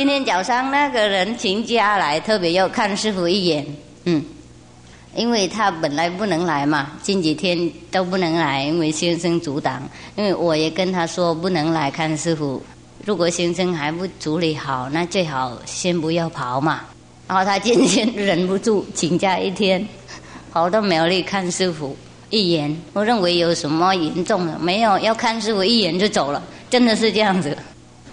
今天早上那个人请假来，特别要看师傅一眼，嗯，因为他本来不能来嘛，近几天都不能来，因为先生阻挡。因为我也跟他说不能来看师傅，如果先生还不处理好，那最好先不要跑嘛。然后他今天忍不住请假一天，跑到苗栗看师傅一眼。我认为有什么严重的没有？要看师傅一眼就走了，真的是这样子。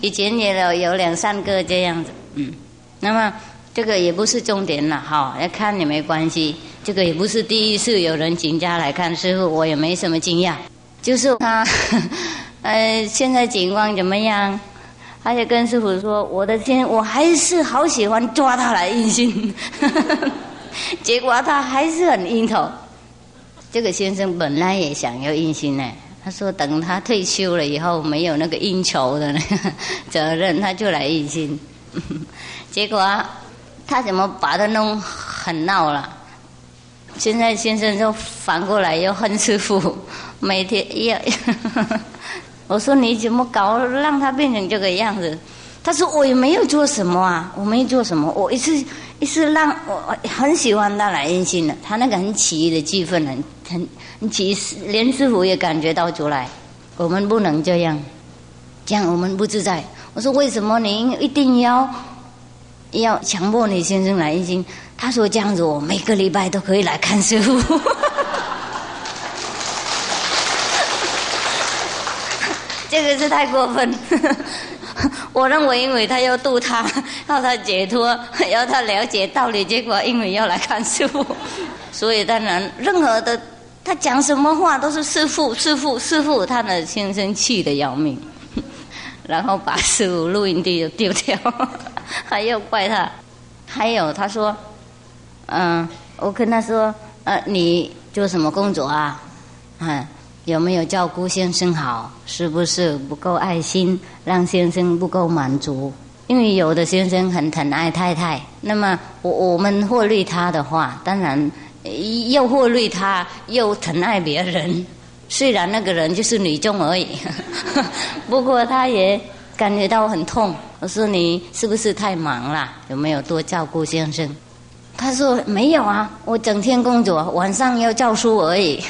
以前也有有两三个这样子，嗯，那么这个也不是重点了，哈，要看也没关系。这个也不是第一次有人请假来看师傅，我也没什么惊讶。就是他，呃，现在情况怎么样？他就跟师傅说：“我的天，我还是好喜欢抓他来印心。”结果他还是很硬头。这个先生本来也想要印心呢。他说：“等他退休了以后，没有那个应酬的那个 责任，他就来一心。结果他怎么把他弄很闹了？现在先生就反过来又恨师傅，每天要我说你怎么搞，让他变成这个样子？他说我也没有做什么啊，我没做什么，我一次一次让我很喜欢他来印心的，他那个很奇异的气氛，很很。”其实连师傅也感觉到出来，我们不能这样，这样我们不自在。我说为什么您一定要要强迫你先生来印心？他说这样子，我每个礼拜都可以来看师傅。这个是太过分。我认为，因为他要渡他，要他解脱，要他了解道理，结果因为要来看师傅，所以当然任何的。他讲什么话都是师傅，师傅，师傅，他的先生气得要命，然后把师傅录音机丢掉，还要怪他。还有他说，嗯，我跟他说，呃，你做什么工作啊？嗯，有没有照顾先生好？是不是不够爱心，让先生不够满足？因为有的先生很疼爱太太，那么我我们忽略他的话，当然。又忽略他，又疼爱别人。虽然那个人就是女中而已，不过他也感觉到很痛。我说你是不是太忙了？有没有多照顾先生？他说没有啊，我整天工作，晚上要教书而已。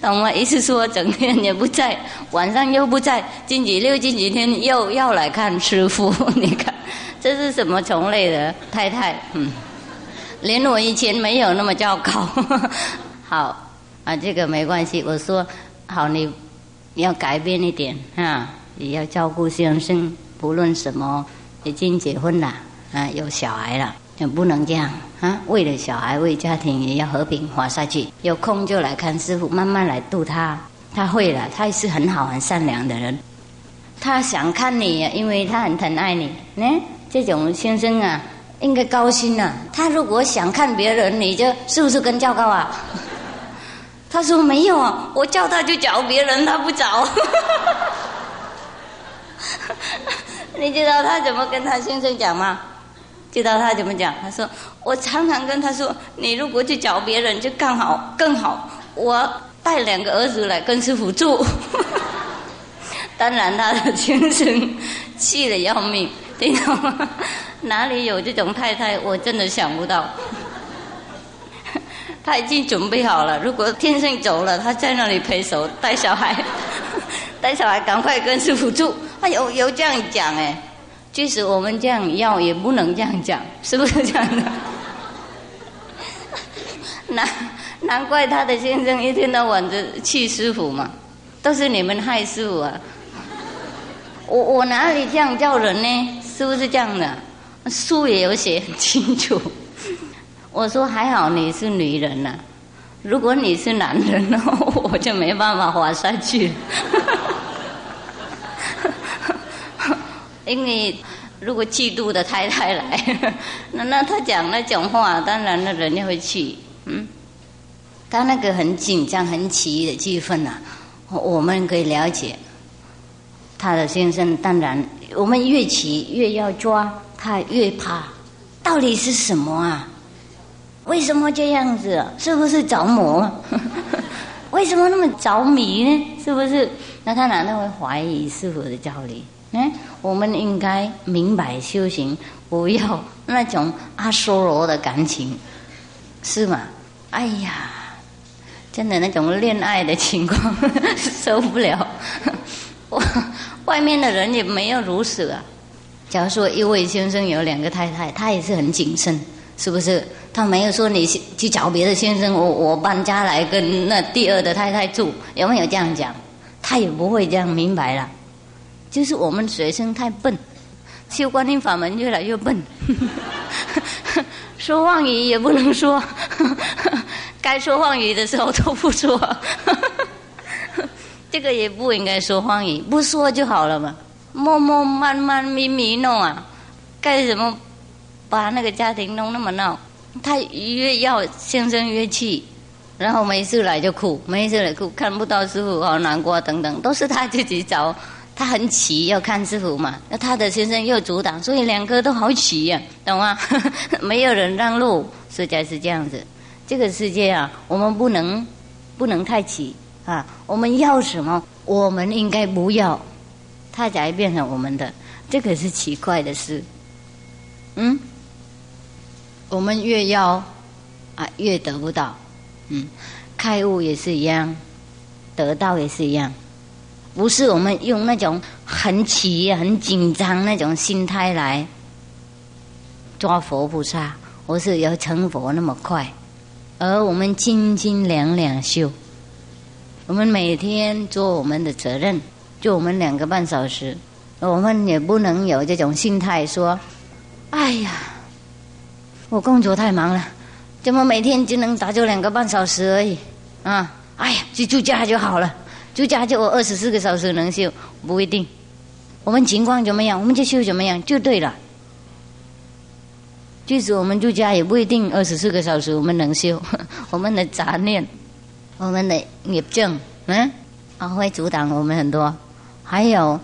懂吗？意思说整天也不在，晚上又不在，星期六、星期天又要来看师傅。你看，这是什么种类的太太？嗯。连我以前没有那么糟糕，好啊，这个没关系。我说好，你要改变一点啊，也要照顾先生，不论什么，已经结婚了啊，有小孩了，不能这样啊。为了小孩，为家庭，也要和平活下去。有空就来看师傅，慢慢来度他。他会了，他也是很好、很善良的人。他想看你，因为他很疼爱你。呢，这种先生啊。应该高兴啊！他如果想看别人，你就是不是跟叫高啊？他说没有啊，我叫他就找别人，他不找。你知道他怎么跟他先生讲吗？知道他怎么讲？他说我常常跟他说，你如果去找别人就更好更好。我带两个儿子来跟师傅住。当然他的先生气得要命。听到吗？哪里有这种太太？我真的想不到。他已经准备好了，如果天生走了，他在那里陪手带小孩，带小孩赶快跟师傅住。他有有这样讲哎，即使我们这样要，也不能这样讲，是不是这样的？难难怪他的先生一天到晚的气师傅嘛，都是你们害师傅啊！我我哪里这样叫人呢？是不是这样的？书也有写很清楚。我说还好你是女人呐，如果你是男人呢，我就没办法活下去。因为如果嫉妒的太太来，那那他讲那种话，当然那人家会气。嗯，他那个很紧张、很奇异的气氛呐，我们可以了解。他的先生当然。我们越骑越要抓，他越怕。到底是什么啊？为什么这样子？是不是着魔？为什么那么着迷呢？是不是？那他难道会怀疑师傅的教理？嗯，我们应该明白修行，不要那种阿修罗的感情，是吗？哎呀，真的那种恋爱的情况 受不了。我外面的人也没有如此啊。假如说一位先生有两个太太，他也是很谨慎，是不是？他没有说你去找别的先生，我我搬家来跟那第二的太太住，有没有这样讲？他也不会这样明白了。就是我们学生太笨，修观音法门越来越笨，说妄语也不能说，该说妄语的时候都不说，这个也不应该说妄语，不说就好了嘛。默默慢慢咪咪弄啊，干什么把那个家庭弄那么闹？他越要先生越气，然后没事来就哭，没事来哭，看不到师傅好难过等等，都是他自己找。他很急要看师傅嘛，那他的先生又阻挡，所以两个都好急呀，懂吗？没有人让路，实在是这样子。这个世界啊，我们不能不能太急啊。我们要什么，我们应该不要。他才变成我们的，这个是奇怪的事。嗯，我们越要啊，越得不到。嗯，开悟也是一样，得到也是一样。不是我们用那种很急、很紧张那种心态来抓佛菩萨，或是要成佛那么快，而我们斤斤两两修，我们每天做我们的责任。就我们两个半小时，我们也不能有这种心态说：“哎呀，我工作太忙了，怎么每天只能打坐两个半小时而已？啊，哎呀，去住家就好了，住家就我二十四个小时能修，不一定。我们情况怎么样，我们就修怎么样就对了。即使我们住家，也不一定二十四个小时我们能修。我们的杂念，我们的业障，嗯，啊，会阻挡我们很多。”还有，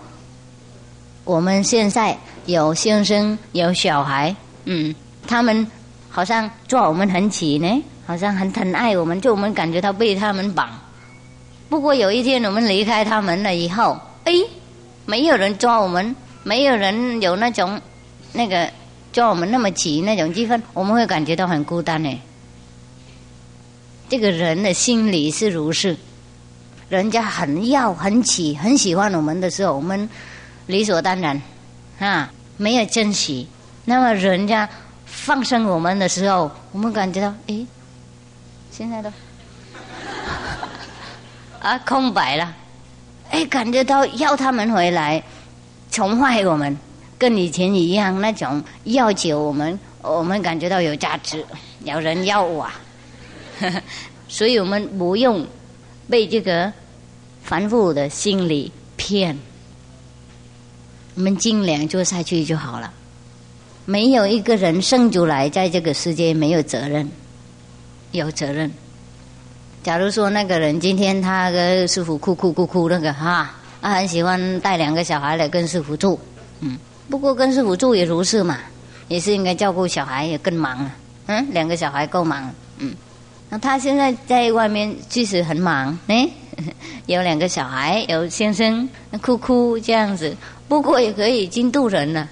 我们现在有先生有小孩，嗯，他们好像抓我们很紧呢，好像很疼爱我们，就我们感觉到被他们绑。不过有一天我们离开他们了以后，哎，没有人抓我们，没有人有那种那个抓我们那么急那种气氛，我们会感觉到很孤单呢。这个人的心理是如是。人家很要很起很喜欢我们的时候，我们理所当然啊，没有珍惜。那么人家放生我们的时候，我们感觉到，诶，现在都啊空白了，哎，感觉到要他们回来宠坏我们，跟以前一样那种要求我们，我们感觉到有价值，有人要我，所以我们不用被这个。反复的心理骗，我们尽量做下去就好了。没有一个人生出来在这个世界没有责任，有责任。假如说那个人今天他跟师傅哭哭哭哭那个哈，他很喜欢带两个小孩来跟师傅住，嗯，不过跟师傅住也如是嘛，也是应该照顾小孩也更忙啊，嗯，两个小孩够忙，嗯，那他现在在外面其实很忙，哎。有两个小孩，有先生哭哭这样子，不过也可以经度人了。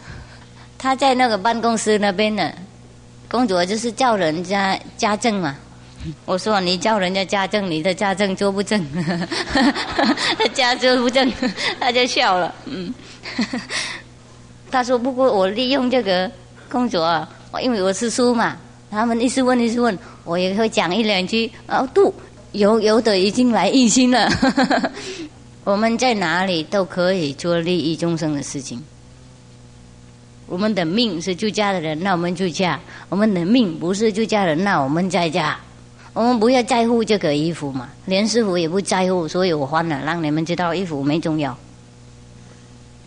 他在那个办公室那边呢，工作就是叫人家家政嘛。我说你叫人家家政，你的家政做不正，他 家做不正，他就笑了。嗯，他说不过我利用这个工作啊，因为我是书嘛，他们一直问一直问，我也会讲一两句哦，度。有有的已经来一心了，我们在哪里都可以做利益众生的事情。我们的命是出家的人，那我们出家；我们的命不是出家人，那我们在家。我们不要在乎这个衣服嘛，连师傅也不在乎，所以我换了，让你们知道衣服没重要。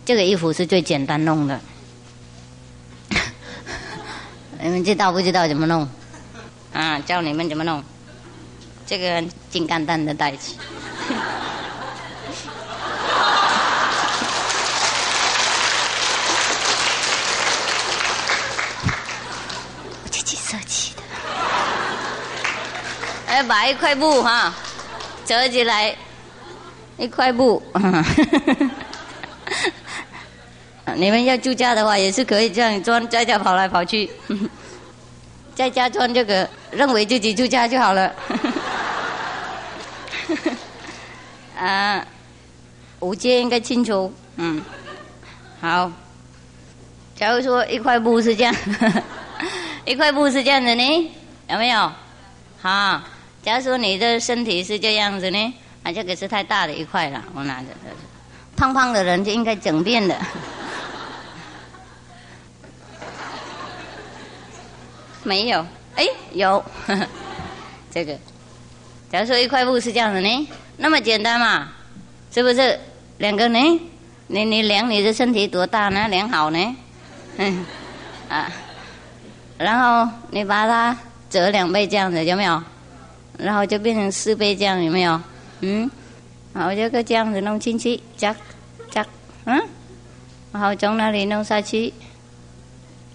这个衣服是最简单弄的，你们知道不知道怎么弄？啊，教你们怎么弄。这个金刚蛋的袋子，我自己设计的。哎，把一块布哈，折起来一块布。你们要住家的话，也是可以这样装，在家跑来跑去，在家装这个，认为自己住家就好了。啊，五阶应该清楚，嗯，好。假如说一块布是这样，一块布是这样的呢，有没有？好，假如说你的身体是这样子呢，啊，这个是太大的一块了，我拿着。胖胖的人就应该整遍的。没有，哎，有，这个。假如说一块布是这样子呢，那么简单嘛，是不是？两个呢？你你量你的身体多大呢？量好呢？嗯，啊，然后你把它折两倍这样子，有没有？然后就变成四倍这样，有没有？嗯，好，这个这样子弄进去，夹夹，嗯，然后从那里弄下去，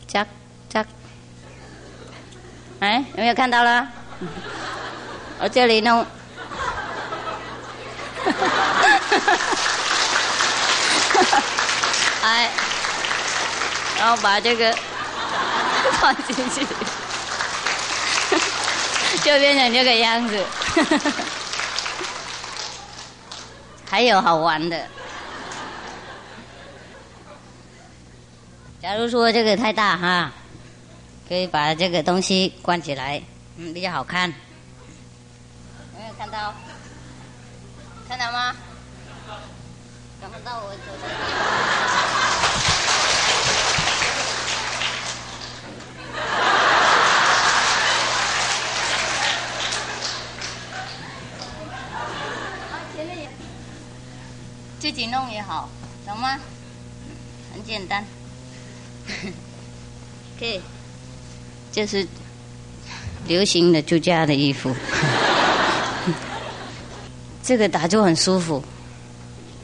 夹夹，哎，有没有看到了？我这里弄，哎。然后把这个放进去，就变成这个样子。还有好玩的，假如说这个太大哈，可以把这个东西关起来，嗯，比较好看。没有看到？看到吗？看不到我走。自己弄也好，懂吗？很简单。可以这是流行的住家的衣服。这个打坐很舒服，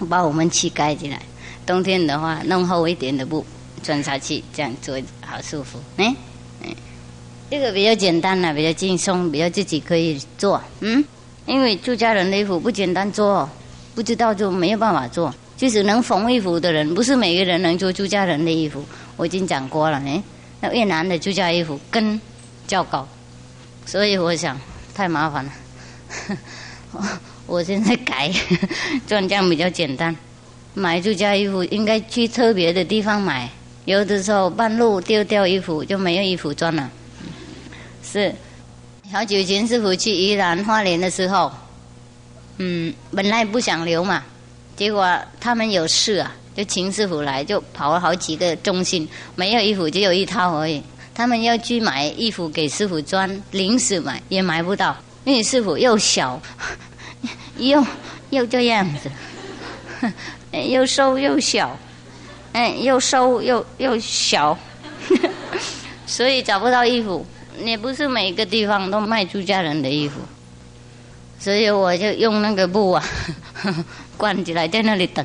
把我们气盖起来。冬天的话，弄厚一点的布穿下去，这样做好舒服。哎，这个比较简单了，比较轻松，比较自己可以做。嗯，因为住家人的衣服不简单做。不知道就没有办法做，就是能缝衣服的人，不是每个人能做出家人的衣服。我已经讲过了，哎，那越南的出家衣服更较高，所以我想太麻烦了。我现在改，这样比较简单。买出家衣服应该去特别的地方买，有的时候半路丢掉衣服就没有衣服穿了。是，好久前师傅去宜兰花莲的时候。嗯，本来不想留嘛，结果他们有事啊，就请师傅来，就跑了好几个中心，没有衣服，只有一套而已。他们要去买衣服给师傅穿，临时买也买不到，因为师傅又小，又又这样子，又瘦又小，哎，又瘦又又小，所以找不到衣服。也不是每个地方都卖出家人的衣服。所以我就用那个布啊，关起来在那里等，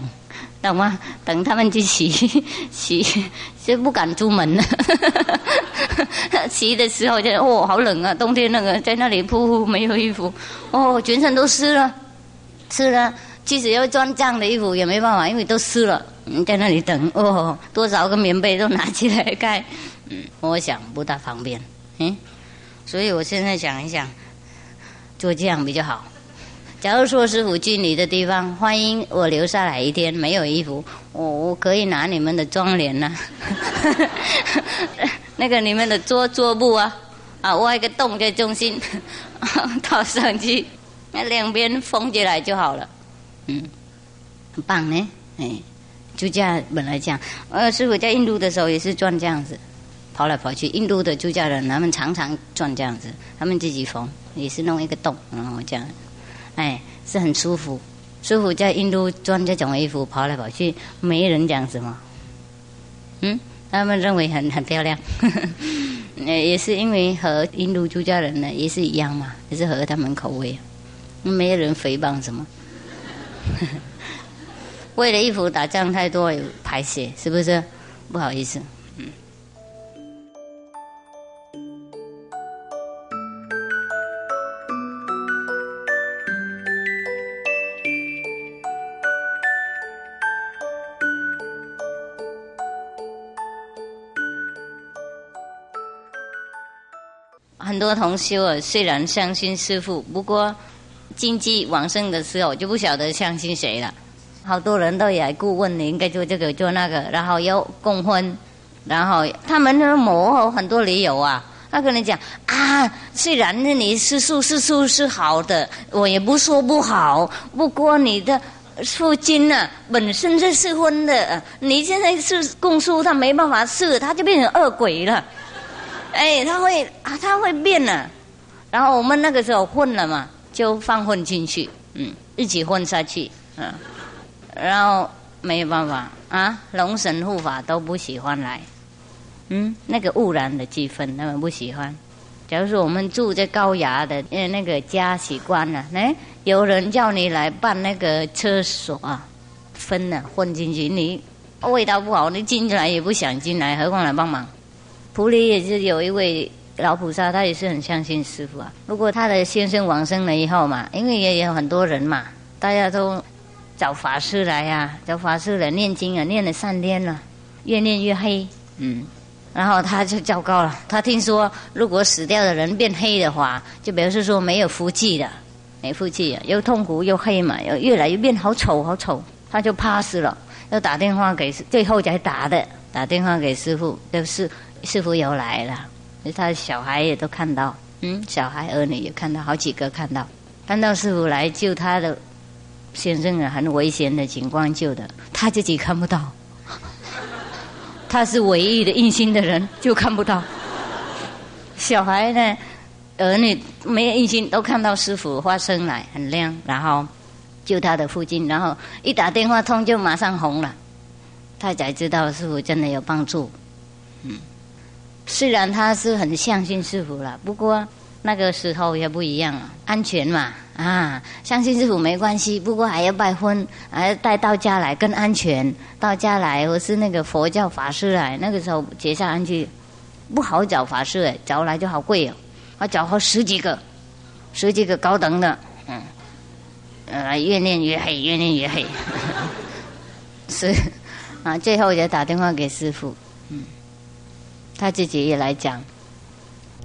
等吗？等他们去洗 洗，就不敢出门了。洗的时候就哦，好冷啊！冬天那个在那里铺没有衣服，哦，全身都湿了，湿了。即使要穿这样的衣服也没办法，因为都湿了。在那里等哦，多少个棉被都拿起来盖。嗯，我想不大方便，嗯，所以我现在想一想。做这样比较好。假如说师傅去你的地方，欢迎我留下来一天，没有衣服，我我可以拿你们的妆帘呐，那个你们的桌桌布啊，啊挖一个洞在中心，套上去，那两边封起来就好了。嗯，很棒呢，哎，就这样本来这样。呃，师傅在印度的时候也是转这样子。跑来跑去，印度的出家人他们常常转这样子，他们自己缝，也是弄一个洞，然后这样，哎，是很舒服。舒服在印度穿这种衣服跑来跑去，没人讲什么，嗯，他们认为很很漂亮，也是因为和印度出家人呢也是一样嘛，也是合他们口味，没人诽谤什么。为了衣服打仗太多有排泄，是不是？不好意思。多同修啊，虽然相信师傅，不过经济往生的时候就不晓得相信谁了。好多人都来顾问，你应该做这个做那个，然后又供婚，然后他们呢磨很多理由啊。他跟你讲啊，虽然你是素是素是好的，我也不说不好。不过你的父亲呢，本身是适婚的，你现在是供书，他没办法试，他就变成恶鬼了。哎，他会啊，他会变了。然后我们那个时候混了嘛，就放混进去，嗯，一起混下去，嗯，然后没有办法啊，龙神护法都不喜欢来，嗯，那个污染的气氛，他们不喜欢。假如说我们住在高崖的，呃那个家习惯了，哎，有人叫你来办那个厕所啊，分了混进去，你味道不好，你进来也不想进来，何况来帮忙。普里也是有一位老菩萨，他也是很相信师傅啊。如果他的先生往生了以后嘛，因为也有很多人嘛，大家都找法师来呀，找法师来念经啊，念了三天了，越念越黑，嗯，然后他就糟糕了。他听说，如果死掉的人变黑的话，就表示说没有福气的，没福气，又痛苦又黑嘛，又越来越变好丑好丑，他就怕死了，要打电话给，最后才打的，打电话给师傅，就是。师傅又来了，他小孩也都看到，嗯，小孩儿女也看到，好几个看到，看到师傅来救他的先生啊，很危险的情况救的，他自己看不到，他是唯一的印心的人，就看不到。小孩呢，儿女没有印心，都看到师傅化生来很亮，然后救他的父亲，然后一打电话通就马上红了，他才知道师傅真的有帮助，嗯。虽然他是很相信师傅了，不过那个时候也不一样了，安全嘛啊，相信师傅没关系，不过还要拜婚，还要带到家来更安全。到家来或是那个佛教法师来，那个时候结下安去不好找法师哎，找来就好贵哦，要找好十几个，十几个高等的，嗯，呃，越念越黑，越念越黑，是啊，最后就打电话给师傅，嗯。他自己也来讲，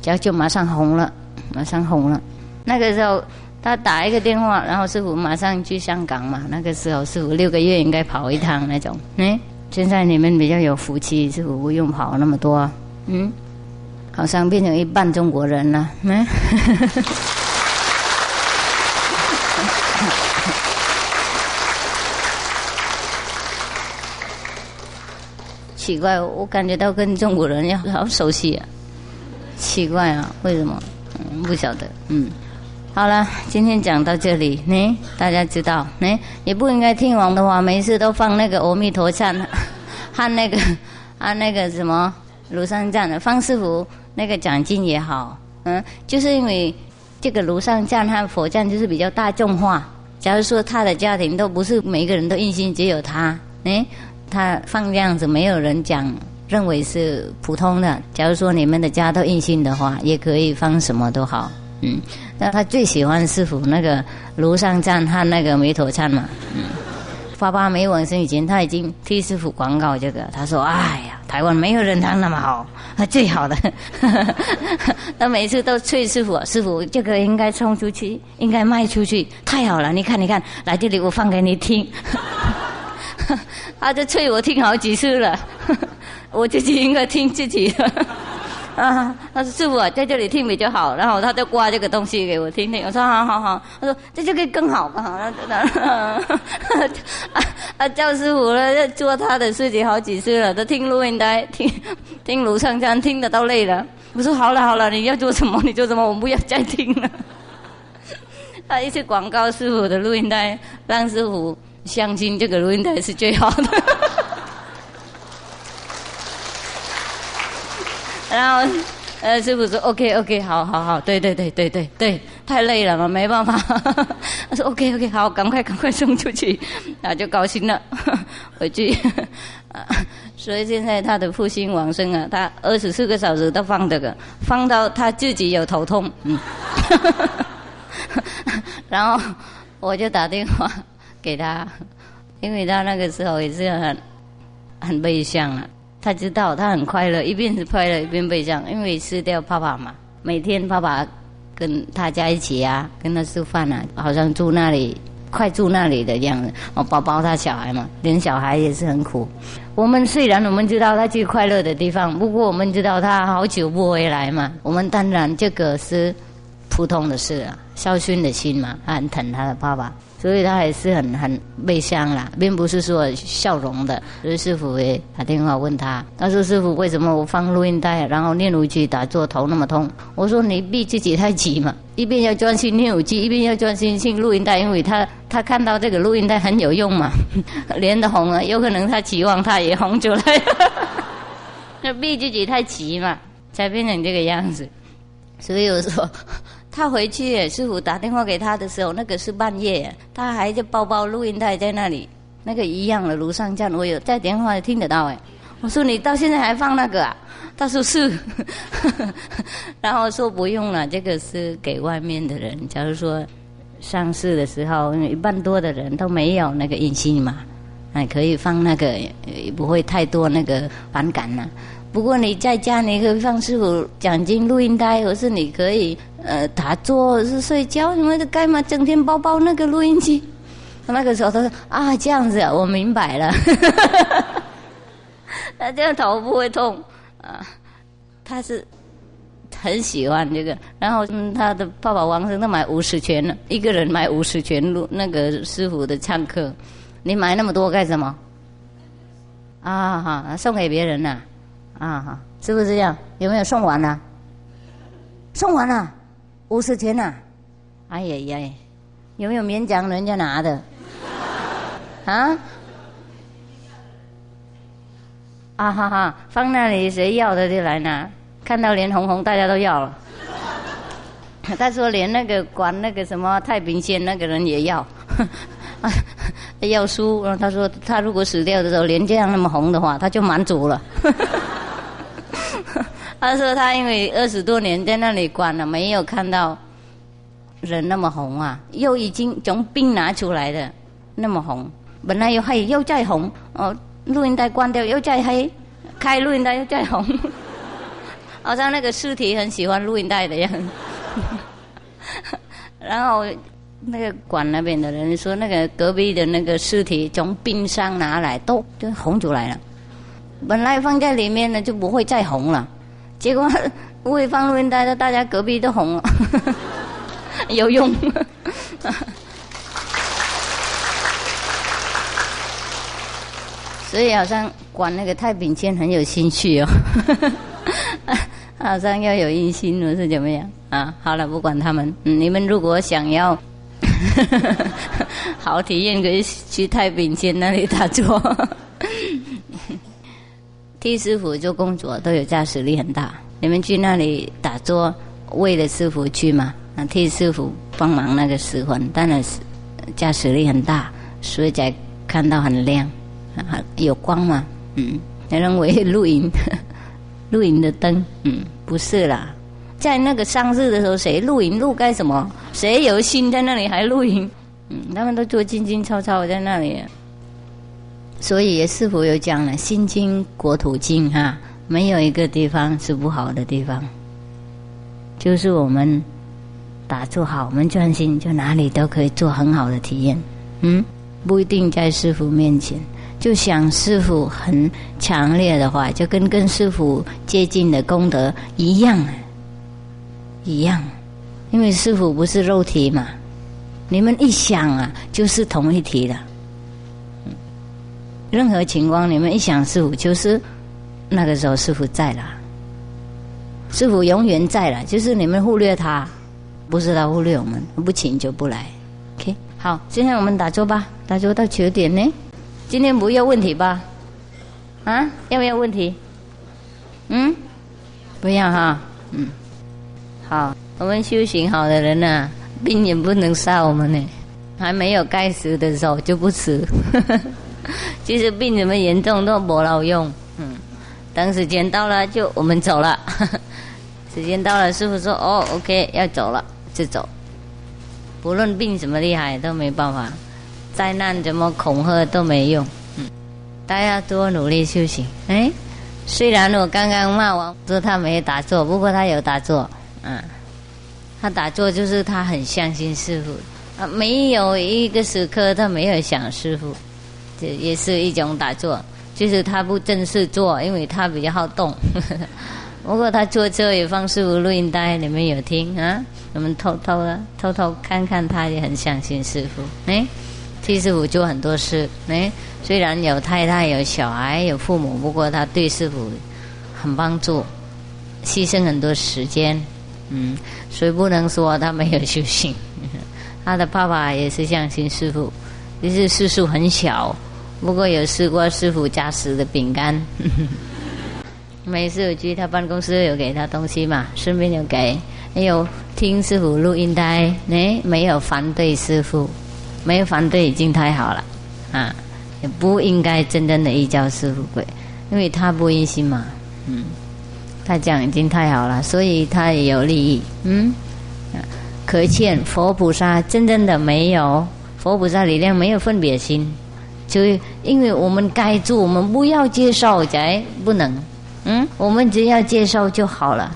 然后就马上红了，马上红了。那个时候他打一个电话，然后师傅马上去香港嘛。那个时候师傅六个月应该跑一趟那种。嗯，现在你们比较有福气，师傅不用跑那么多。嗯，好像变成一半中国人了。嗯。奇怪，我感觉到跟中国人要好熟悉啊！奇怪啊，为什么？嗯，不晓得。嗯，好了，今天讲到这里，呢，大家知道，呢，也不应该听王的话，每次都放那个阿弥陀赞，和那个，啊那个什么庐山赞的方师傅那个讲经也好，嗯，就是因为这个庐山赞和佛赞就是比较大众化。假如说他的家庭都不是每个人都一心，只有他，哎。他放这样子，没有人讲，认为是普通的。假如说你们的家都印心的话，也可以放什么都好，嗯。那他最喜欢师傅那个庐山站和那个弥陀赞嘛，嗯。爸爸没往生以前，他已经替师傅广告这个。他说：“哎呀，台湾没有人唱那么好，最好的。” 他每次都催师傅：“师傅，这个应该冲出去，应该卖出去，太好了！你看，你看，来这里我放给你听。” 他就催我听好几次了，我自己应该听自己的。啊，他说师傅在这里听比较好，然后他就挂这个东西给我听听。我说好好好，他说这就可以更好更好。啊啊，叫师傅了，做他的事情好几次了，都听录音带，听听卢昌江听的都累了。我说好了好了，你要做什么你做什么，我们不要再听了。他一直广告师傅的录音带，让师傅。相亲这个录音台是最好的，然后呃师傅说 OK OK 好好好对对对对对对太累了嘛没办法，他说 OK OK 好赶快赶快送出去，然后就高兴了。回去，所以现在他的父亲往生啊，他二十四个小时都放这个，放到他自己有头痛，嗯，然后我就打电话。给他，因为他那个时候也是很很悲伤啊。他知道他很快乐，一边是快乐一边悲伤，因为失掉爸爸嘛。每天爸爸跟他家一起啊，跟他吃饭啊，好像住那里，快住那里的样子。我，宝宝他小孩嘛，连小孩也是很苦。我们虽然我们知道他去快乐的地方，不过我们知道他好久不回来嘛。我们当然这个是普通的事啊，孝顺的心嘛，他很疼他的爸爸。所以他还是很很悲伤啦，并不是说笑容的。所以师傅也打电话问他，他说：“师傅，为什么我放录音带，然后念武器打坐头那么痛？”我说：“你逼自己太急嘛，一边要专心念武器，一边要专心听录音带，因为他他看到这个录音带很有用嘛，脸都红了，有可能他期望他也红出来，那逼自己太急嘛，才变成这个样子。所以我说。”他回去，师傅打电话给他的时候，那个是半夜，他还在包包录音带在那里，那个一样的炉上架，我有在电话听得到哎。我说你到现在还放那个啊？他说是，然后说不用了，这个是给外面的人。假如说上市的时候，一半多的人都没有那个音信嘛，还可以放那个，也不会太多那个反感了。不过你在家，你可以放师傅讲经录音带，或是你可以呃打坐是睡觉，什么的干嘛？整天包包那个录音机。那个时候他说啊，这样子，我明白了。他这样头不会痛啊，他是很喜欢这个。然后他的爸爸王生都买五十全了，一个人买五十全录那个师傅的唱课。你买那么多干什么？啊哈，送给别人呐。啊哈，是不是这样？有没有送完了？送完了，五十钱呐！哎呀呀，有没有勉强人家拿的？啊？啊哈哈，放那里谁要的就来拿，看到连红红，大家都要了。他说连那个管那个什么太平县那个人也要，要输。然后他说他如果死掉的时候连这样那么红的话，他就满足了。他说他因为二十多年在那里关了，没有看到人那么红啊，又已经从冰拿出来的那么红，本来又黑又再红，哦，录音带关掉又再黑，开录音带又再红，好像那个尸体很喜欢录音带的样子。然后那个馆那边的人说，那个隔壁的那个尸体从冰箱拿来都就红出来了。本来放在里面呢，就不会再红了。结果会放录音带的，大家隔壁都红了，有用。所以好像管那个太平间很有兴趣哦，好像要有一心了是怎么样啊？好了，不管他们，嗯你们如果想要 好体验，可以去太平间那里打坐。替师傅做工作都有驾驶力很大，你们去那里打坐，为了师傅去嘛？那替师傅帮忙那个时魂，当然是驾驶力很大，所以才看到很亮，有光嘛？嗯，你认为露营，露营的灯？嗯，不是啦，在那个生日的时候，谁露营露干什么？谁有心在那里还露营？嗯，他们都做静静悄悄在那里。所以师傅有讲了，《心经》国土经哈，没有一个地方是不好的地方。就是我们打坐好，我们专心，就哪里都可以做很好的体验。嗯，不一定在师傅面前，就想师傅很强烈的话，就跟跟师傅接近的功德一样，一样。因为师傅不是肉体嘛，你们一想啊，就是同一体的。任何情况，你们一想师傅，就是那个时候师傅在了，师傅永远在了，就是你们忽略他，不是他忽略我们，不请就不来。OK，好，今天我们打坐吧，打坐到九点呢。今天不要问题吧？啊，要不要问题？嗯，不要哈。嗯，好，我们修行好的人呢，病也不能杀我们呢，还没有该死的时候就不吃。其实病怎么严重都没老用，嗯，等时间到了就我们走了，时间到了师傅说哦，OK 要走了。就走，不论病怎么厉害都没办法，灾难怎么恐吓都没用，嗯，大家多努力修行。哎，虽然我刚刚骂王说他没打坐，不过他有打坐，嗯，他打坐就是他很相信师傅啊，没有一个时刻他没有想师傅，这也是一种打坐。就是他不正式做，因为他比较好动。不过他坐车也放师傅录音带，你们有听啊？我们偷偷的偷偷看看，他也很相信师傅。哎，替师傅做很多事。哎，虽然有太太、有小孩、有父母，不过他对师傅很帮助，牺牲很多时间。嗯，所以不能说他没有修行。他的爸爸也是相信师傅，只是岁数很小。不过有试过师傅加持的饼干，每次有去他办公室有给他东西嘛，顺便有给，还有听师傅录音带，哎，没有反对师傅，没有反对已经太好了，啊，也不应该真正的一教师傅鬼，因为他不一心嘛，嗯，他讲已经太好了，所以他也有利益，嗯，可见佛菩萨真正的没有佛菩萨力量，没有分别心。就因为我们该做，我们不要接受，才不能。嗯，我们只要接受就好了。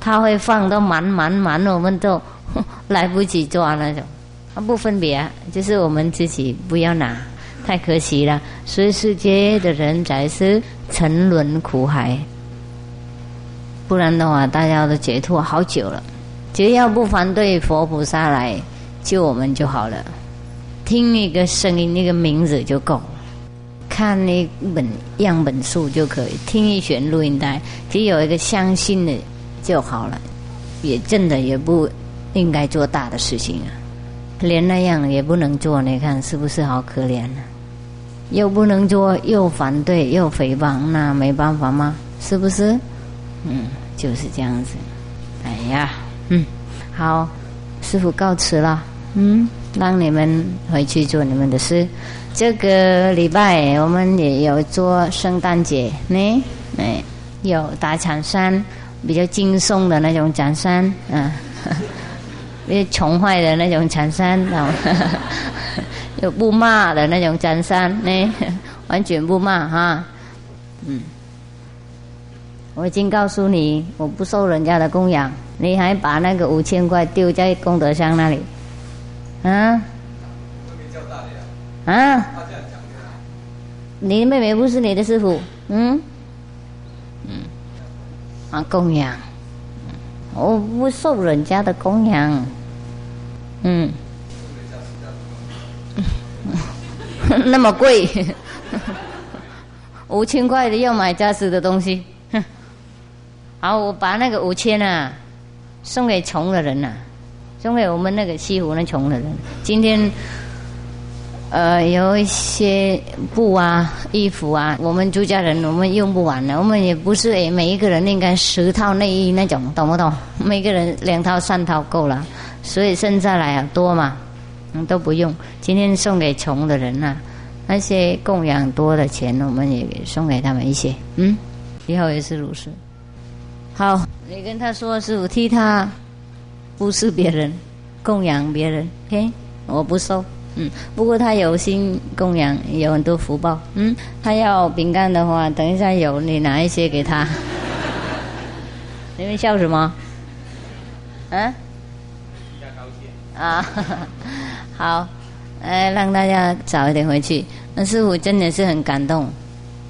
他会放到满满满，我们都来不及抓那种。他不分别，就是我们自己不要拿，太可惜了。所以世界的人才是沉沦苦海。不然的话，大家都解脱好久了。只要不反对佛菩萨来救我们就好了。听一个声音，一个名字就够了；看那本样本书就可以；听一卷录音带，只有一个相信的就好了。也真的也不应该做大的事情啊，连那样也不能做，你看是不是好可怜呢？又不能做，又反对，又诽谤，那没办法吗？是不是？嗯，就是这样子。哎呀，嗯，好，师傅告辞了。嗯。让你们回去做你们的事。这个礼拜我们也有做圣诞节呢，哎，有打长衫，比较轻松的那种长衫，嗯，比较穷坏的那种长衫，有不骂的那种长衫呢，完全不骂哈，嗯，我已经告诉你，我不收人家的供养，你还把那个五千块丢在功德箱那里。啊！啊！你的妹妹不是你的师傅，嗯？嗯，啊，供养，我不受人家的供养，嗯，那么贵，五千块的要买家私的东西，好，我把那个五千啊送给穷的人呐。送给我们那个西湖那穷的人，今天，呃，有一些布啊、衣服啊，我们朱家人我们用不完了。我们也不是诶，每一个人应该十套内衣那种，懂不懂？每个人两套、三套够了，所以剩下来啊多嘛，嗯，都不用。今天送给穷的人呐，那些供养多的钱，我们也送给他们一些。嗯，以后也是如此。好，你跟他说，师傅替他。不是别人供养别人，OK，我不收。嗯，不过他有心供养，有很多福报。嗯，他要饼干的话，等一下有你拿一些给他。你们笑什么？嗯？啊，好，哎，让大家早一点回去。那师傅真的是很感动，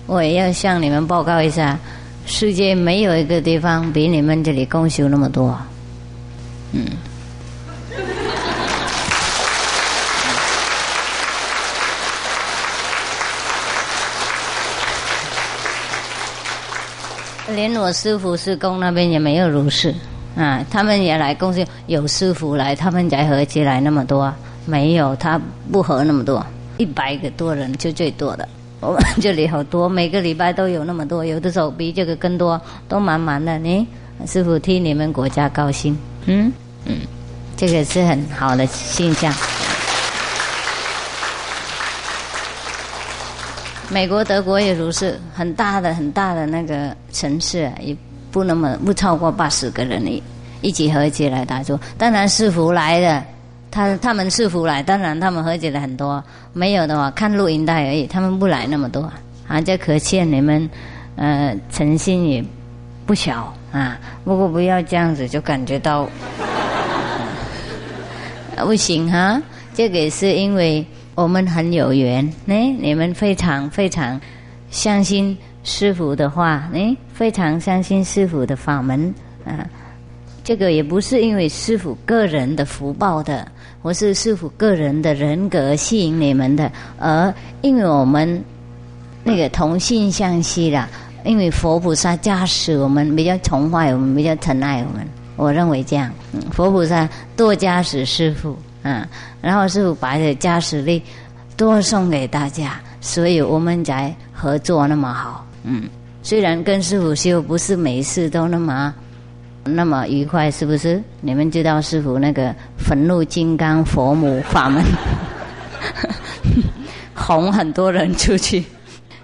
我也要向你们报告一下，世界没有一个地方比你们这里共修那么多。嗯，连我师傅师公那边也没有如是。啊，他们也来恭喜有师傅来，他们才合起来那么多，没有他不合那么多，一百个多人就最多的，我们这里好多，每个礼拜都有那么多，有的时候比这个更多，都满满的。你师傅替你们国家高兴，嗯嗯。这个是很好的现象。美国、德国也如是，很大的、很大的那个城市，也不那么不超过八十个人一一起合起来打坐。当然是福来的，他他们是福来，当然他们合起来很多。没有的话，看录音带而已，他们不来那么多。啊，这可见你们呃诚心也不小啊。不过不要这样子，就感觉到 不行哈。这个是因为我们很有缘，呢，你们非常非常相信师傅的话，呢，非常相信师傅的法门啊。这个也不是因为师傅个人的福报的，或是师傅个人的人格吸引你们的，而因为我们那个同性相吸啦，因为佛菩萨加持我们，比较崇拜我们，比较疼爱我们。我认为这样，佛菩萨多加持师傅，嗯，然后师傅把这加持力多送给大家，所以我们才合作那么好。嗯，虽然跟师傅修不是每次都那么。那么愉快是不是？你们知道师傅那个焚怒金刚佛母法门，哄很多人出去，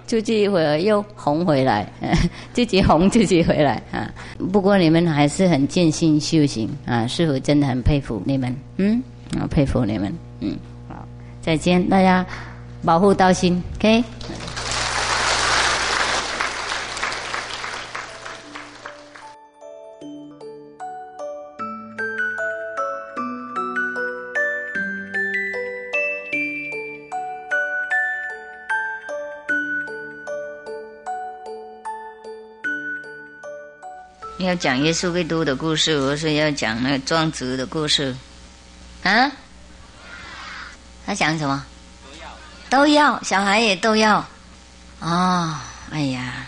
出去一会儿又哄回来，自己哄自己回来啊。不过你们还是很尽心修行啊，师傅真的很佩服你们，嗯，啊佩服你们，嗯，好，再见，大家保护道心，OK。要讲耶稣基督的故事，我是要讲那个庄子的故事，啊？他讲什么？都要，小孩也都要。哦，哎呀，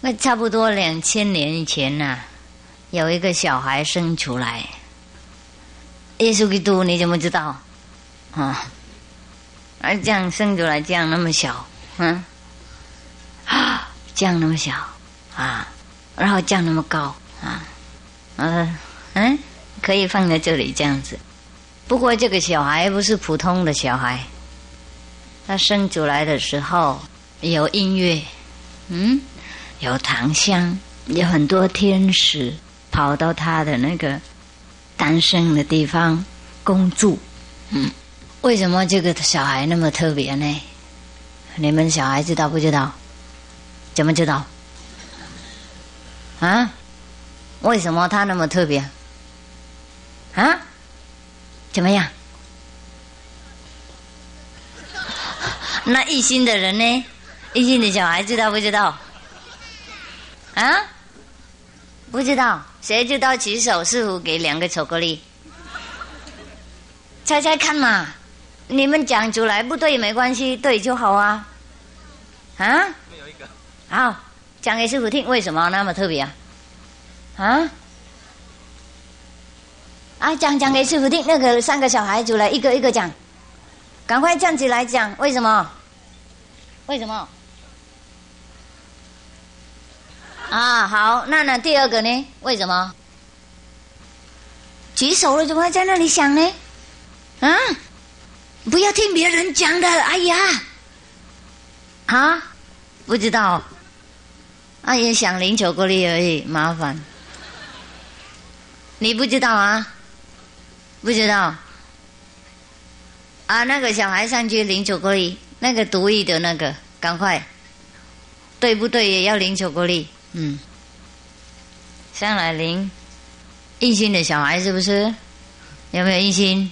那差不多两千年以前呐，有一个小孩生出来，耶稣基督你怎么知道？啊？啊，这样生出来，这样那么小，嗯？啊，这样那么小。啊，然后降那么高啊，嗯嗯，可以放在这里这样子。不过这个小孩不是普通的小孩，他生出来的时候有音乐，嗯，有檀香，有很多天使跑到他的那个诞生的地方工作。嗯，为什么这个小孩那么特别呢？你们小孩知道不知道？怎么知道？啊，为什么他那么特别？啊，怎么样？那一心的人呢？一心的小孩知道不知道？啊，不知道，谁知道？举手，师傅给两个巧克力，猜猜看嘛？你们讲出来不对没关系，对就好啊。啊，有一个，好。讲给师傅听，为什么那么特别啊？啊？啊，讲讲给师傅听，那个三个小孩子来一个一个讲，赶快站起来讲，为什么？为什么？啊，好，那那第二个呢？为什么？举手了，怎么还在那里想呢？啊？不要听别人讲的，哎呀！啊？不知道。阿姨想领巧克力而已，麻烦。你不知道啊？不知道。啊，那个小孩上去领巧克力，那个独意的那个，赶快，对不对？也要领巧克力。嗯，上来领。一心的小孩是不是？有没有一心？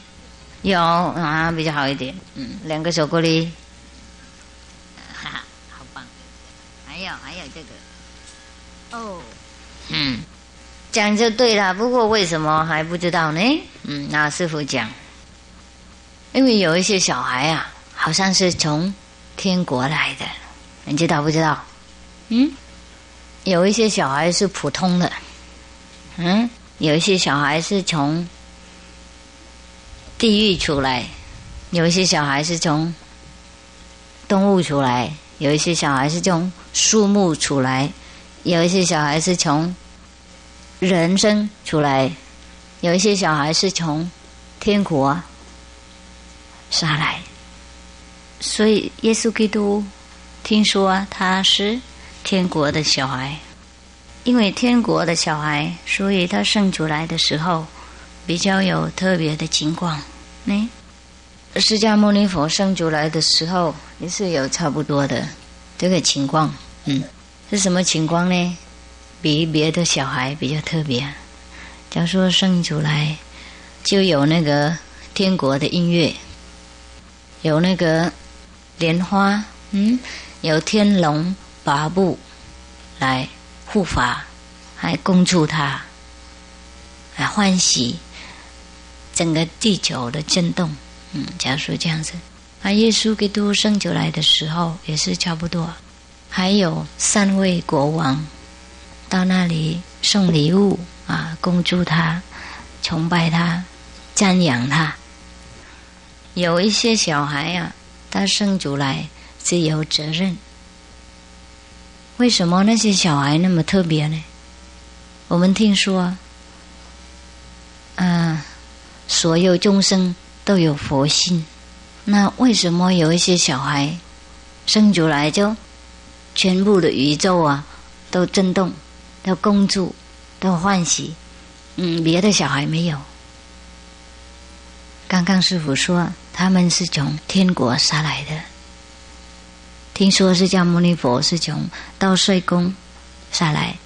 有啊，比较好一点。嗯，两个巧克力。哈哈，好棒。还有还有这个。哦，嗯，讲就对了。不过为什么还不知道呢？嗯，那师傅讲，因为有一些小孩啊，好像是从天国来的，你知道不知道？嗯，有一些小孩是普通的，嗯，有一些小孩是从地狱出来，有一些小孩是从动物出来，有一些小孩是从树木出来。有一些小孩是从人生出来，有一些小孩是从天国杀来，所以耶稣基督听说他是天国的小孩，因为天国的小孩，所以他生出来的时候比较有特别的情况。呢，释迦牟尼佛生出来的时候也是有差不多的这个情况，嗯。是什么情况呢？比别的小孩比较特别。假如说生出来就有那个天国的音乐，有那个莲花，嗯，有天龙八部来护法，来恭祝他，来欢喜整个地球的震动。嗯，假如说这样子，啊，耶稣基督生出来的时候也是差不多，还有三位国王到那里送礼物啊，恭祝他，崇拜他，赞扬他。有一些小孩呀，他生出来是有责任。为什么那些小孩那么特别呢？我们听说，嗯，所有众生。都有佛性，那为什么有一些小孩生出来就全部的宇宙啊都震动、都共祝、都欢喜？嗯，别的小孩没有。刚刚师傅说他们是从天国杀来的，听说释迦牟尼佛是从道帅宫杀来，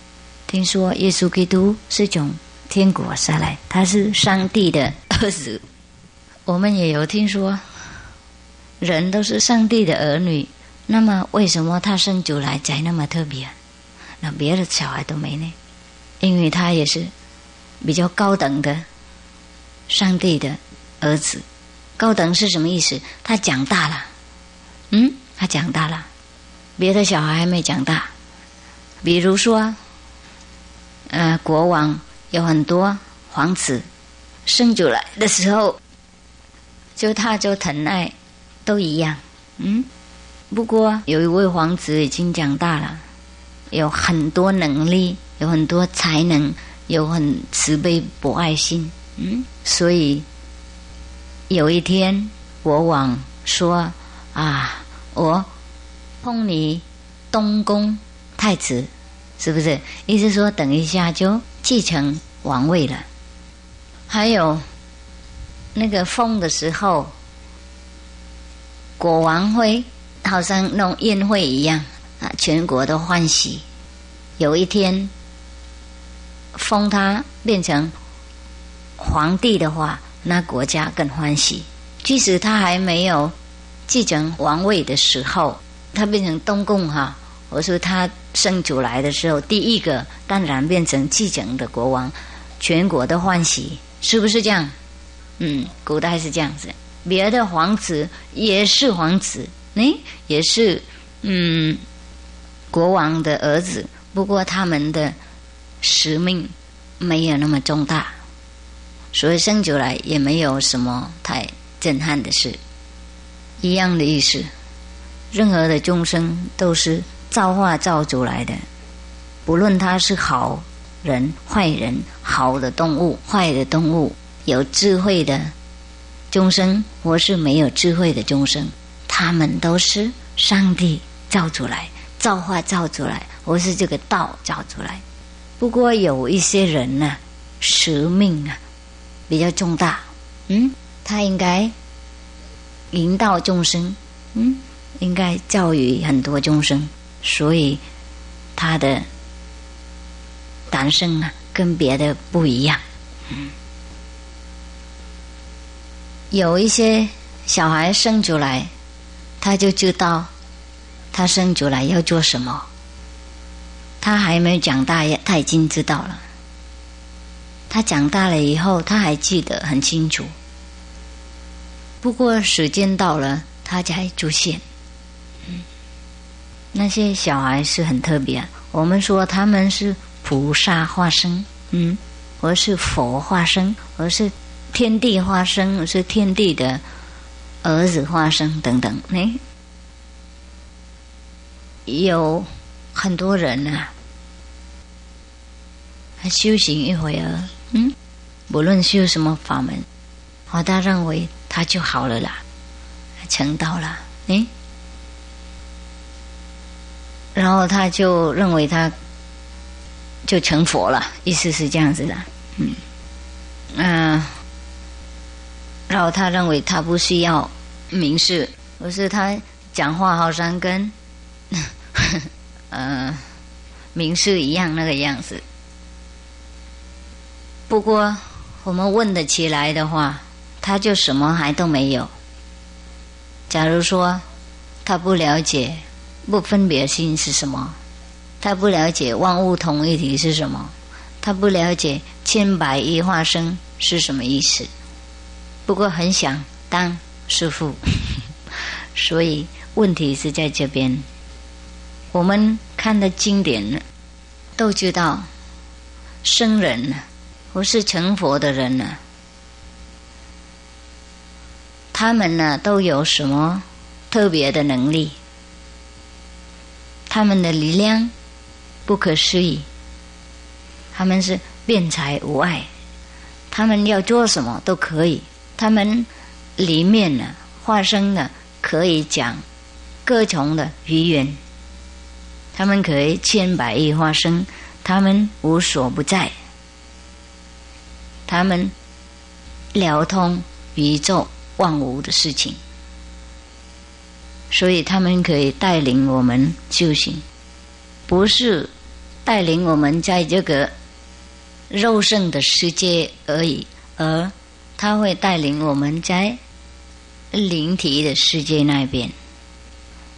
听说耶稣基督是从天国杀来，他是上帝的儿子。我们也有听说，人都是上帝的儿女，那么为什么他生出来才那么特别？那别的小孩都没呢？因为他也是比较高等的上帝的儿子。高等是什么意思？他长大了，嗯，他长大了，别的小孩还没长大。比如说，呃，国王有很多皇子生出来的时候。就他就疼爱，都一样，嗯。不过有一位皇子已经长大了，有很多能力，有很多才能，有很慈悲博爱心，嗯。所以有一天国王说：“啊，我封你东宫太子，是不是？意思说等一下就继承王位了。”还有。那个封的时候，国王会好像弄宴会一样啊，全国都欢喜。有一天封他变成皇帝的话，那国家更欢喜。即使他还没有继承王位的时候，他变成东宫哈，我说他生出来的时候，第一个当然变成继承的国王，全国都欢喜，是不是这样？嗯，古代是这样子，别的皇子也是皇子，哎，也是嗯国王的儿子，不过他们的使命没有那么重大，所以生出来也没有什么太震撼的事，一样的意思。任何的众生都是造化造出来的，不论他是好人坏人，好的动物坏的动物。有智慧的众生，或是没有智慧的众生，他们都是上帝造出来、造化造出来，或是这个道造出来。不过有一些人呢，使命啊比较重大，嗯，他应该引导众生，嗯，应该教育很多众生，所以他的诞生啊跟别的不一样，嗯。有一些小孩生出来，他就知道他生出来要做什么。他还没长大，他已经知道了。他长大了以后，他还记得很清楚。不过时间到了，他才出现。那些小孩是很特别，我们说他们是菩萨化身，嗯，而是佛化身，而是。天地化身是天地的儿子化身等等，哎，有很多人呢啊，修行一会儿，嗯，不论修什么法门，哦，他认为他就好了啦，成道了，哎，然后他就认为他就成佛了，意思是这样子的，嗯，嗯。然后他认为他不需要明示，而是他讲话好像跟，嗯，明示一样那个样子。不过我们问得起来的话，他就什么还都没有。假如说他不了解不分别心是什么，他不了解万物同一体是什么，他不了解千百亿化身是什么意思。不过很想当师傅，所以问题是在这边。我们看的经典都知道，生人呢不是成佛的人呢。他们呢都有什么特别的能力？他们的力量不可思议，他们是辩才无碍，他们要做什么都可以。他们里面呢化身呢可以讲各种的语言，他们可以千百亿化身，他们无所不在，他们了通宇宙。万物的事情，所以他们可以带领我们修行，不是带领我们在这个肉身的世界而已，而他会带领我们在灵体的世界那边。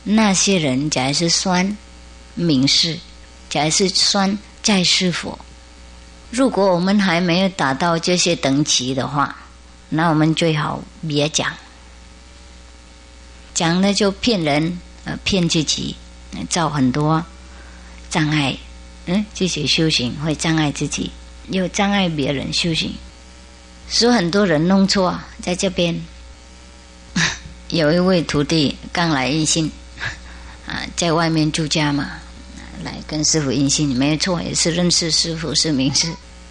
那些人假是酸名士，假是酸在世佛，如果我们还没有达到这些等级的话。那我们最好别讲，讲了就骗人，呃，骗自己，造很多障碍。嗯，自己修行会障碍自己，又障碍别人修行，所以很多人弄错。在这边，有一位徒弟刚来印信，啊，在外面住家嘛，来跟师傅印信，没错，也是认识师傅是名师。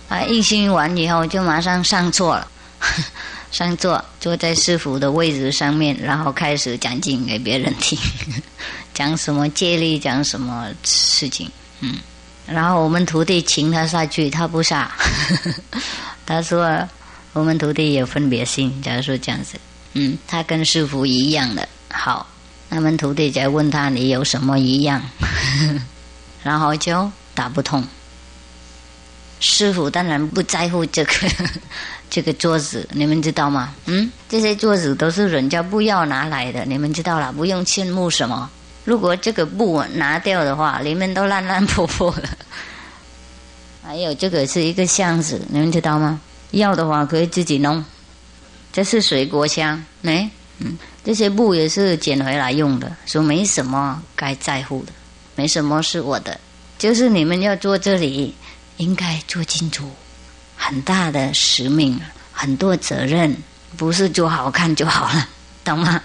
啊，印信完以后就马上上座了。上座，坐在师傅的位置上面，然后开始讲经给别人听，讲什么戒律，讲什么事情，嗯，然后我们徒弟请他下去，他不下，他说我们徒弟有分别心，假如说这样子，嗯，他跟师傅一样的，好，他们徒弟在问他你有什么一样，然后就打不通，师傅当然不在乎这个。这个桌子你们知道吗？嗯，这些桌子都是人家不要拿来的，你们知道了？不用羡慕什么。如果这个布拿掉的话，里面都烂烂破破的。还有这个是一个箱子，你们知道吗？要的话可以自己弄。这是水果箱，没？嗯，这些布也是捡回来用的，说没什么该在乎的，没什么是我的，就是你们要坐这里，应该做清楚。很大的使命，很多责任，不是做好看就好了，懂吗？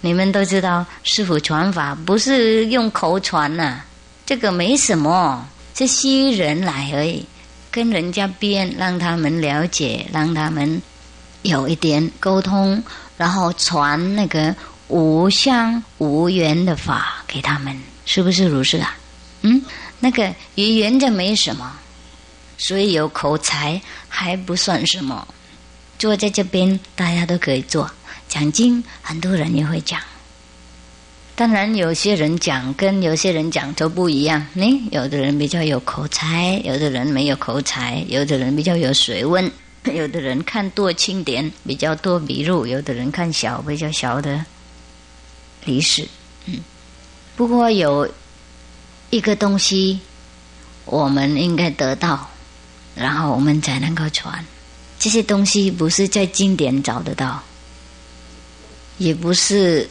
你们都知道，师傅传法不是用口传呐，这个没什么，是吸人来而已，跟人家编，让他们了解，让他们有一点沟通，然后传那个无相无缘的法给他们，是不是如是啊？嗯，那个语言就没什么。所以有口才还不算什么，坐在这边大家都可以做讲经，很多人也会讲。当然，有些人讲跟有些人讲都不一样。你，有的人比较有口才，有的人没有口才，有的人比较有学问，有的人看多清点比较多笔录，有的人看小比较小的历史。嗯，不过有一个东西，我们应该得到。然后我们才能够传这些东西，不是在经典找得到，也不是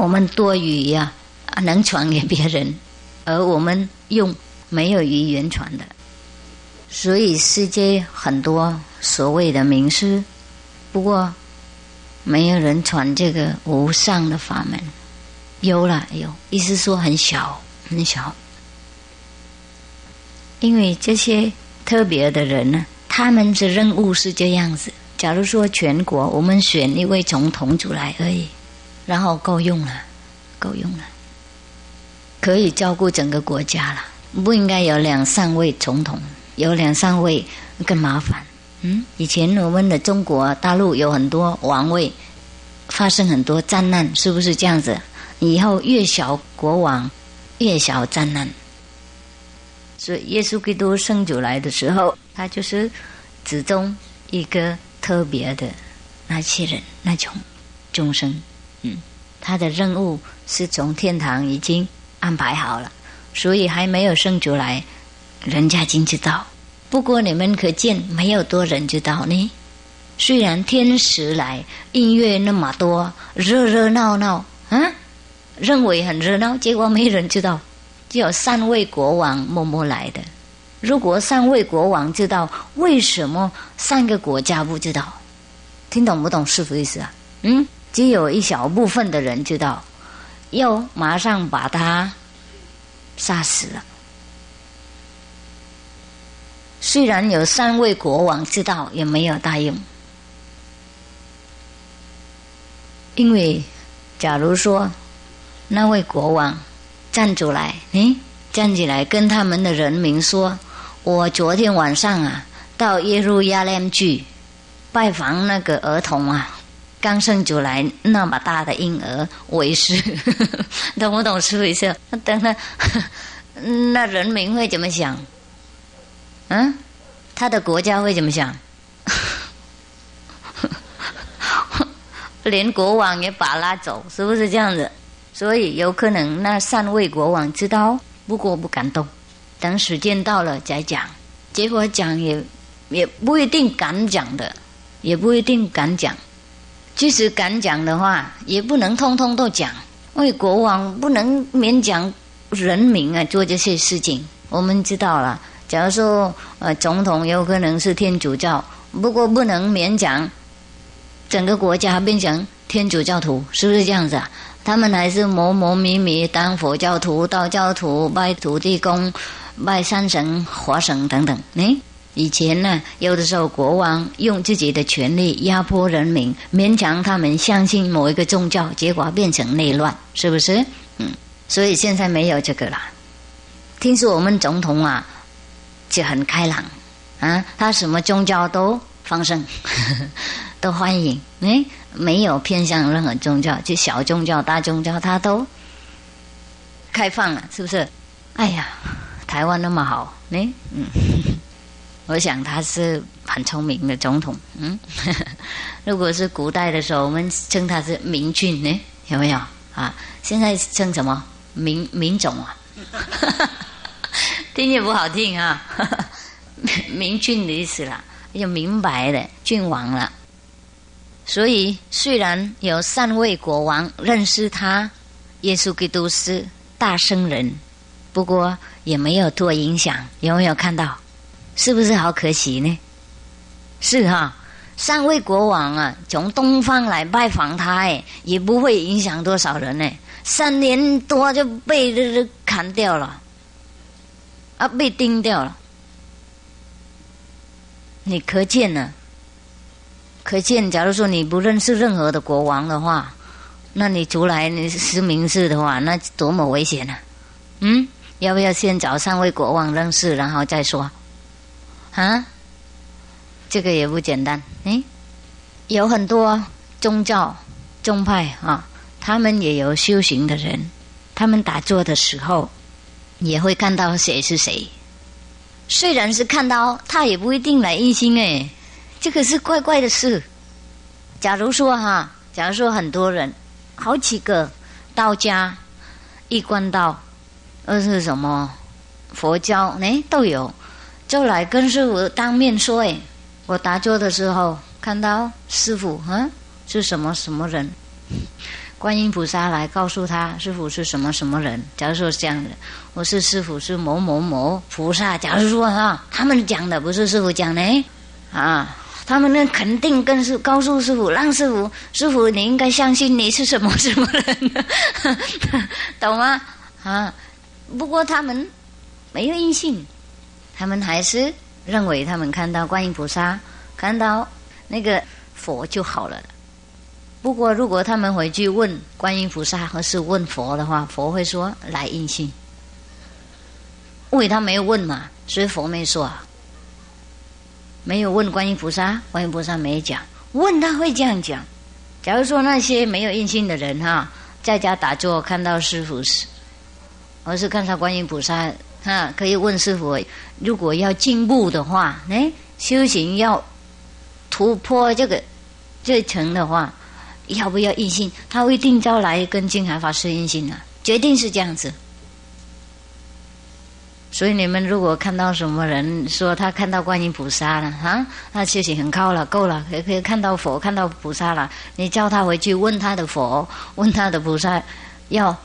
我们多语呀能传给别人，而我们用没有语言传的。所以世界很多所谓的名师，不过没有人传这个无上的法门。有了有，意思说很小很小，因为这些。特别的人呢，他们的任务是这样子。假如说全国我们选一位总统出来而已，然后够用了，够用了，可以照顾整个国家了。不应该有两三位总统，有两三位更麻烦。嗯，以前我们的中国大陆有很多王位，发生很多灾难，是不是这样子？以后越小国王，越小灾难。所以耶稣基督生主来的时候，他就是子中一个特别的那些人，那种众生。嗯，他的任务是从天堂已经安排好了，所以还没有生出来，人家已经知道。不过你们可见，没有多人知道呢。虽然天使来，音乐那么多，热热闹闹，啊，认为很热闹，结果没人知道。只有三位国王默默来的。如果三位国王知道，为什么三个国家不知道？听懂不懂是否意思啊？嗯，只有一小部分的人知道，要马上把他杀死了。虽然有三位国王知道，也没有答应，因为假如说那位国王。站出来，哎，站起来，跟他们的人民说：“我昨天晚上啊，到耶路亚冷去拜访那个儿童啊，刚生出来那么大的婴儿为师，懂 不懂？是不是？等等，那人民会怎么想？嗯，他的国家会怎么想？连国王也把拉走，是不是这样子？”所以有可能那三位国王知道，不过不敢动，等时间到了再讲。结果讲也也不一定敢讲的，也不一定敢讲。即使敢讲的话，也不能通通都讲，因为国王不能勉强人民啊做这些事情。我们知道了，假如说呃总统有可能是天主教，不过不能勉强整个国家变成天主教徒，是不是这样子啊？他们还是模模迷迷当佛教徒、道教徒，拜土地公、拜山神、火神等等。哎，以前呢，有的时候国王用自己的权力压迫人民，勉强他们相信某一个宗教，结果变成内乱，是不是？嗯，所以现在没有这个了。听说我们总统啊，就很开朗啊，他什么宗教都放生，都欢迎。哎。没有偏向任何宗教，就小宗教、大宗教，他都开放了，是不是？哎呀，台湾那么好，哎，嗯，我想他是很聪明的总统，嗯，如果是古代的时候，我们称他是明君呢，有没有啊？现在称什么明明总啊？听也不好听啊，明君的意思啦，就明白的君王了。所以，虽然有三位国王认识他，耶稣基督是大圣人，不过也没有多影响。有没有看到？是不是好可惜呢？是哈，三位国王啊，从东方来拜访他，哎，也不会影响多少人呢。三年多就被砍掉了，啊，被钉掉了。你可见呢？可见，假如说你不认识任何的国王的话，那你出来你实名制的话，那多么危险呢？嗯，要不要先找三位国王认识，然后再说？啊，这个也不简单。哎，有很多宗教宗派啊，他们也有修行的人，他们打坐的时候也会看到谁是谁。虽然是看到，他也不一定来一心哎。这个是怪怪的事。假如说哈，假如说很多人，好几个道家、一观道，二是什么佛教，哎，都有，就来跟师傅当面说：“哎，我打坐的时候看到师傅，嗯，是什么什么人？观音菩萨来告诉他，师傅是什么什么人？假如说这样的，我是师傅是某某某菩萨。假如说哈，他们讲的不是师傅讲的，啊。”他们呢，肯定跟是告诉师傅，让师傅，师傅你应该相信你是什么什么人，懂吗？啊，不过他们没有印信，他们还是认为他们看到观音菩萨，看到那个佛就好了。不过如果他们回去问观音菩萨，或是问佛的话，佛会说来印信，因为他没有问嘛，所以佛没说。没有问观音菩萨，观音菩萨没讲。问他会这样讲。假如说那些没有印信的人哈，在家打坐看到师傅是，而是看到观音菩萨哈，可以问师傅，如果要进步的话，哎，修行要突破这个这层的话，要不要印信？他会定招来跟金海法师印信啊，决定是这样子。所以你们如果看到什么人说他看到观音菩萨了啊，他修行很高了，够了，可可以看到佛，看到菩萨了，你叫他回去问他的佛，问他的菩萨，要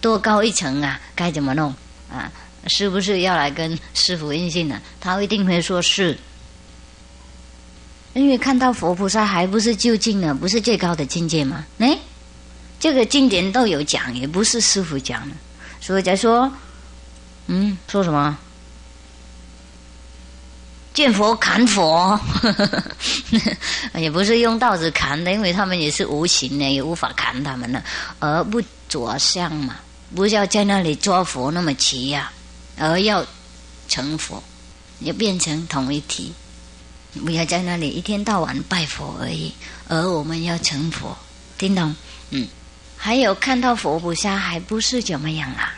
多高一层啊？该怎么弄啊？是不是要来跟师傅印信呢？他一定会说是，因为看到佛菩萨还不是就近呢，不是最高的境界吗？哎，这个经典都有讲，也不是师傅讲的，所以才说。嗯，说什么？见佛砍佛，也不是用刀子砍的，因为他们也是无形的，也无法砍他们的，而不着相嘛，不要在那里抓佛那么齐呀，而要成佛，要变成同一体，不要在那里一天到晚拜佛而已，而我们要成佛，听懂？嗯，还有看到佛菩萨还不是怎么样啊？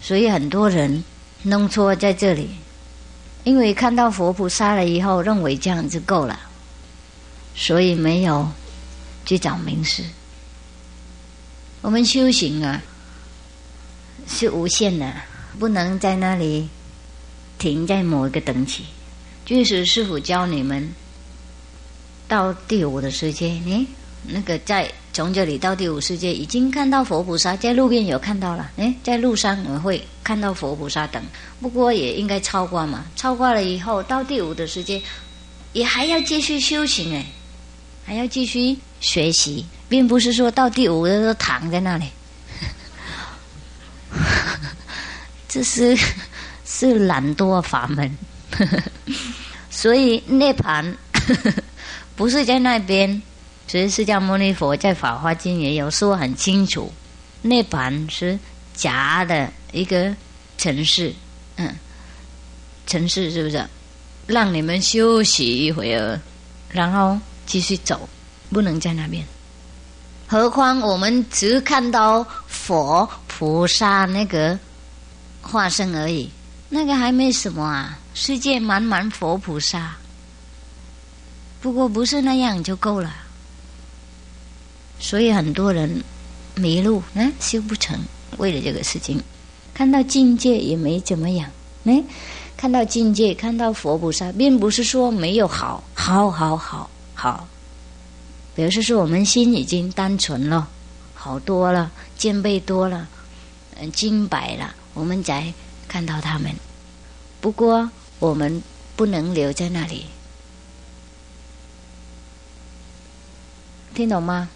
所以很多人弄错在这里，因为看到佛菩萨了以后，认为这样就够了，所以没有去找名师。我们修行啊是无限的，不能在那里停在某一个等级。就是师傅教你们到第五的世界，你那个在。从这里到第五世界，已经看到佛菩萨，在路边有看到了。哎，在路上我们会看到佛菩萨等，不过也应该超过嘛。超过了以后，到第五的世界，也还要继续修行哎，还要继续学习，并不是说到第五的都躺在那里。这是 是懒惰法门，所以涅盘 不是在那边。所以释迦牟尼佛在《法华经》也有说很清楚，涅盘是假的一个城市，嗯，城市是不是？让你们休息一会儿，然后继续走，不能在那边。何况我们只看到佛菩萨那个化身而已，那个还没什么啊，世界满满佛菩萨。不过不是那样就够了。所以很多人迷路，嗯，修不成，为了这个事情，看到境界也没怎么样，哎，看到境界，看到佛菩萨，并不是说没有好，好，好，好，好，表示说我们心已经单纯了，好多了，见倍多了，嗯，金白了，我们才看到他们。不过我们不能留在那里，听懂吗？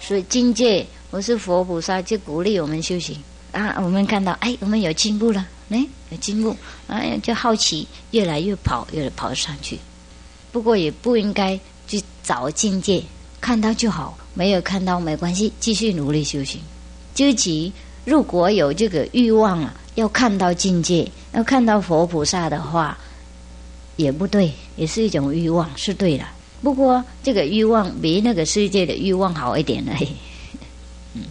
所以境界，我是佛菩萨，就鼓励我们修行啊。我们看到，哎，我们有进步了，哎，有进步，哎，就好奇，越来越跑，越来跑上去。不过也不应该去找境界，看到就好，没有看到没关系，继续努力修行。究其如果有这个欲望啊，要看到境界，要看到佛菩萨的话，也不对，也是一种欲望，是对的。不过，这个欲望比那个世界的欲望好一点而已。嗯，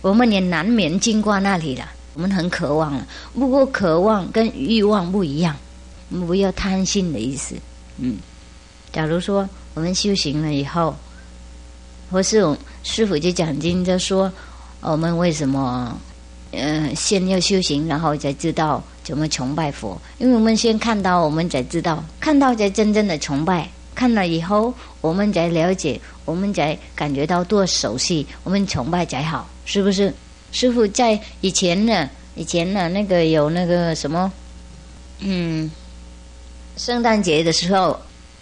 我们也难免经过那里了，我们很渴望了。不过，渴望跟欲望不一样，我们不要贪心的意思。嗯，假如说我们修行了以后，或是师傅就讲经就说，我们为什么嗯先要修行，然后才知道怎么崇拜佛？因为我们先看到，我们才知道，看到才真正的崇拜。看了以后，我们才了解，我们才感觉到多熟悉，我们崇拜才好，是不是？师傅在以前呢，以前呢，那个有那个什么，嗯，圣诞节的时候，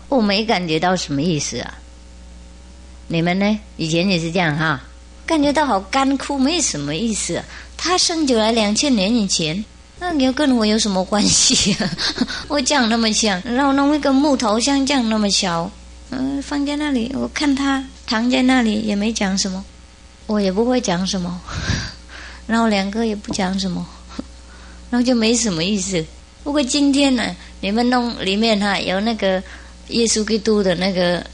我没感觉到什么意思啊。你们呢？以前也是这样哈，感觉到好干枯，没什么意思。他生就来两千年以前。那你要跟我有什么关系？我长那么像，然后弄一个木头像这样那么小，嗯，放在那里，我看他躺在那里也没讲什么，我也不会讲什么，然后两个也不讲什么，然后就没什么意思。不过今天呢，你们弄里面哈有那个耶稣基督的那个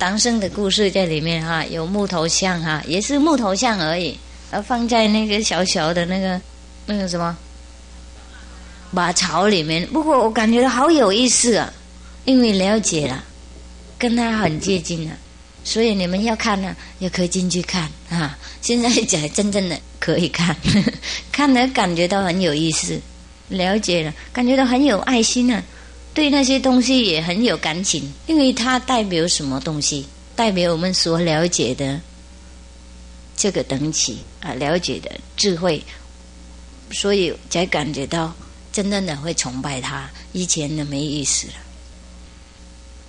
唐僧的故事在里面哈，有木头像哈，也是木头像而已，而放在那个小小的那个那个什么。马槽里面。不过我感觉到好有意思啊，因为了解了，跟他很接近了，所以你们要看呢，也可以进去看啊。现在讲真正的可以看，看了感觉到很有意思，了解了，感觉到很有爱心呢，对那些东西也很有感情，因为它代表什么东西？代表我们所了解的这个等级啊，了解的智慧，所以才感觉到真正的会崇拜他，以前的没意思了。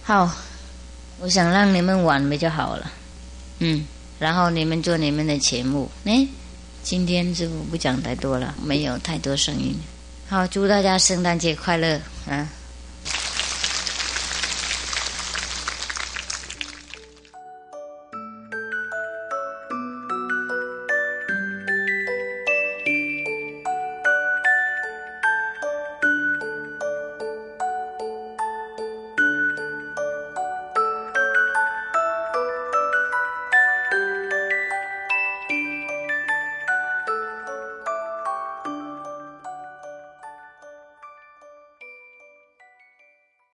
好，我想让你们玩比较好了，嗯。然后你们做你们的节目，哎，今天师傅不讲太多了，没有太多声音。好，祝大家圣诞节快乐啊！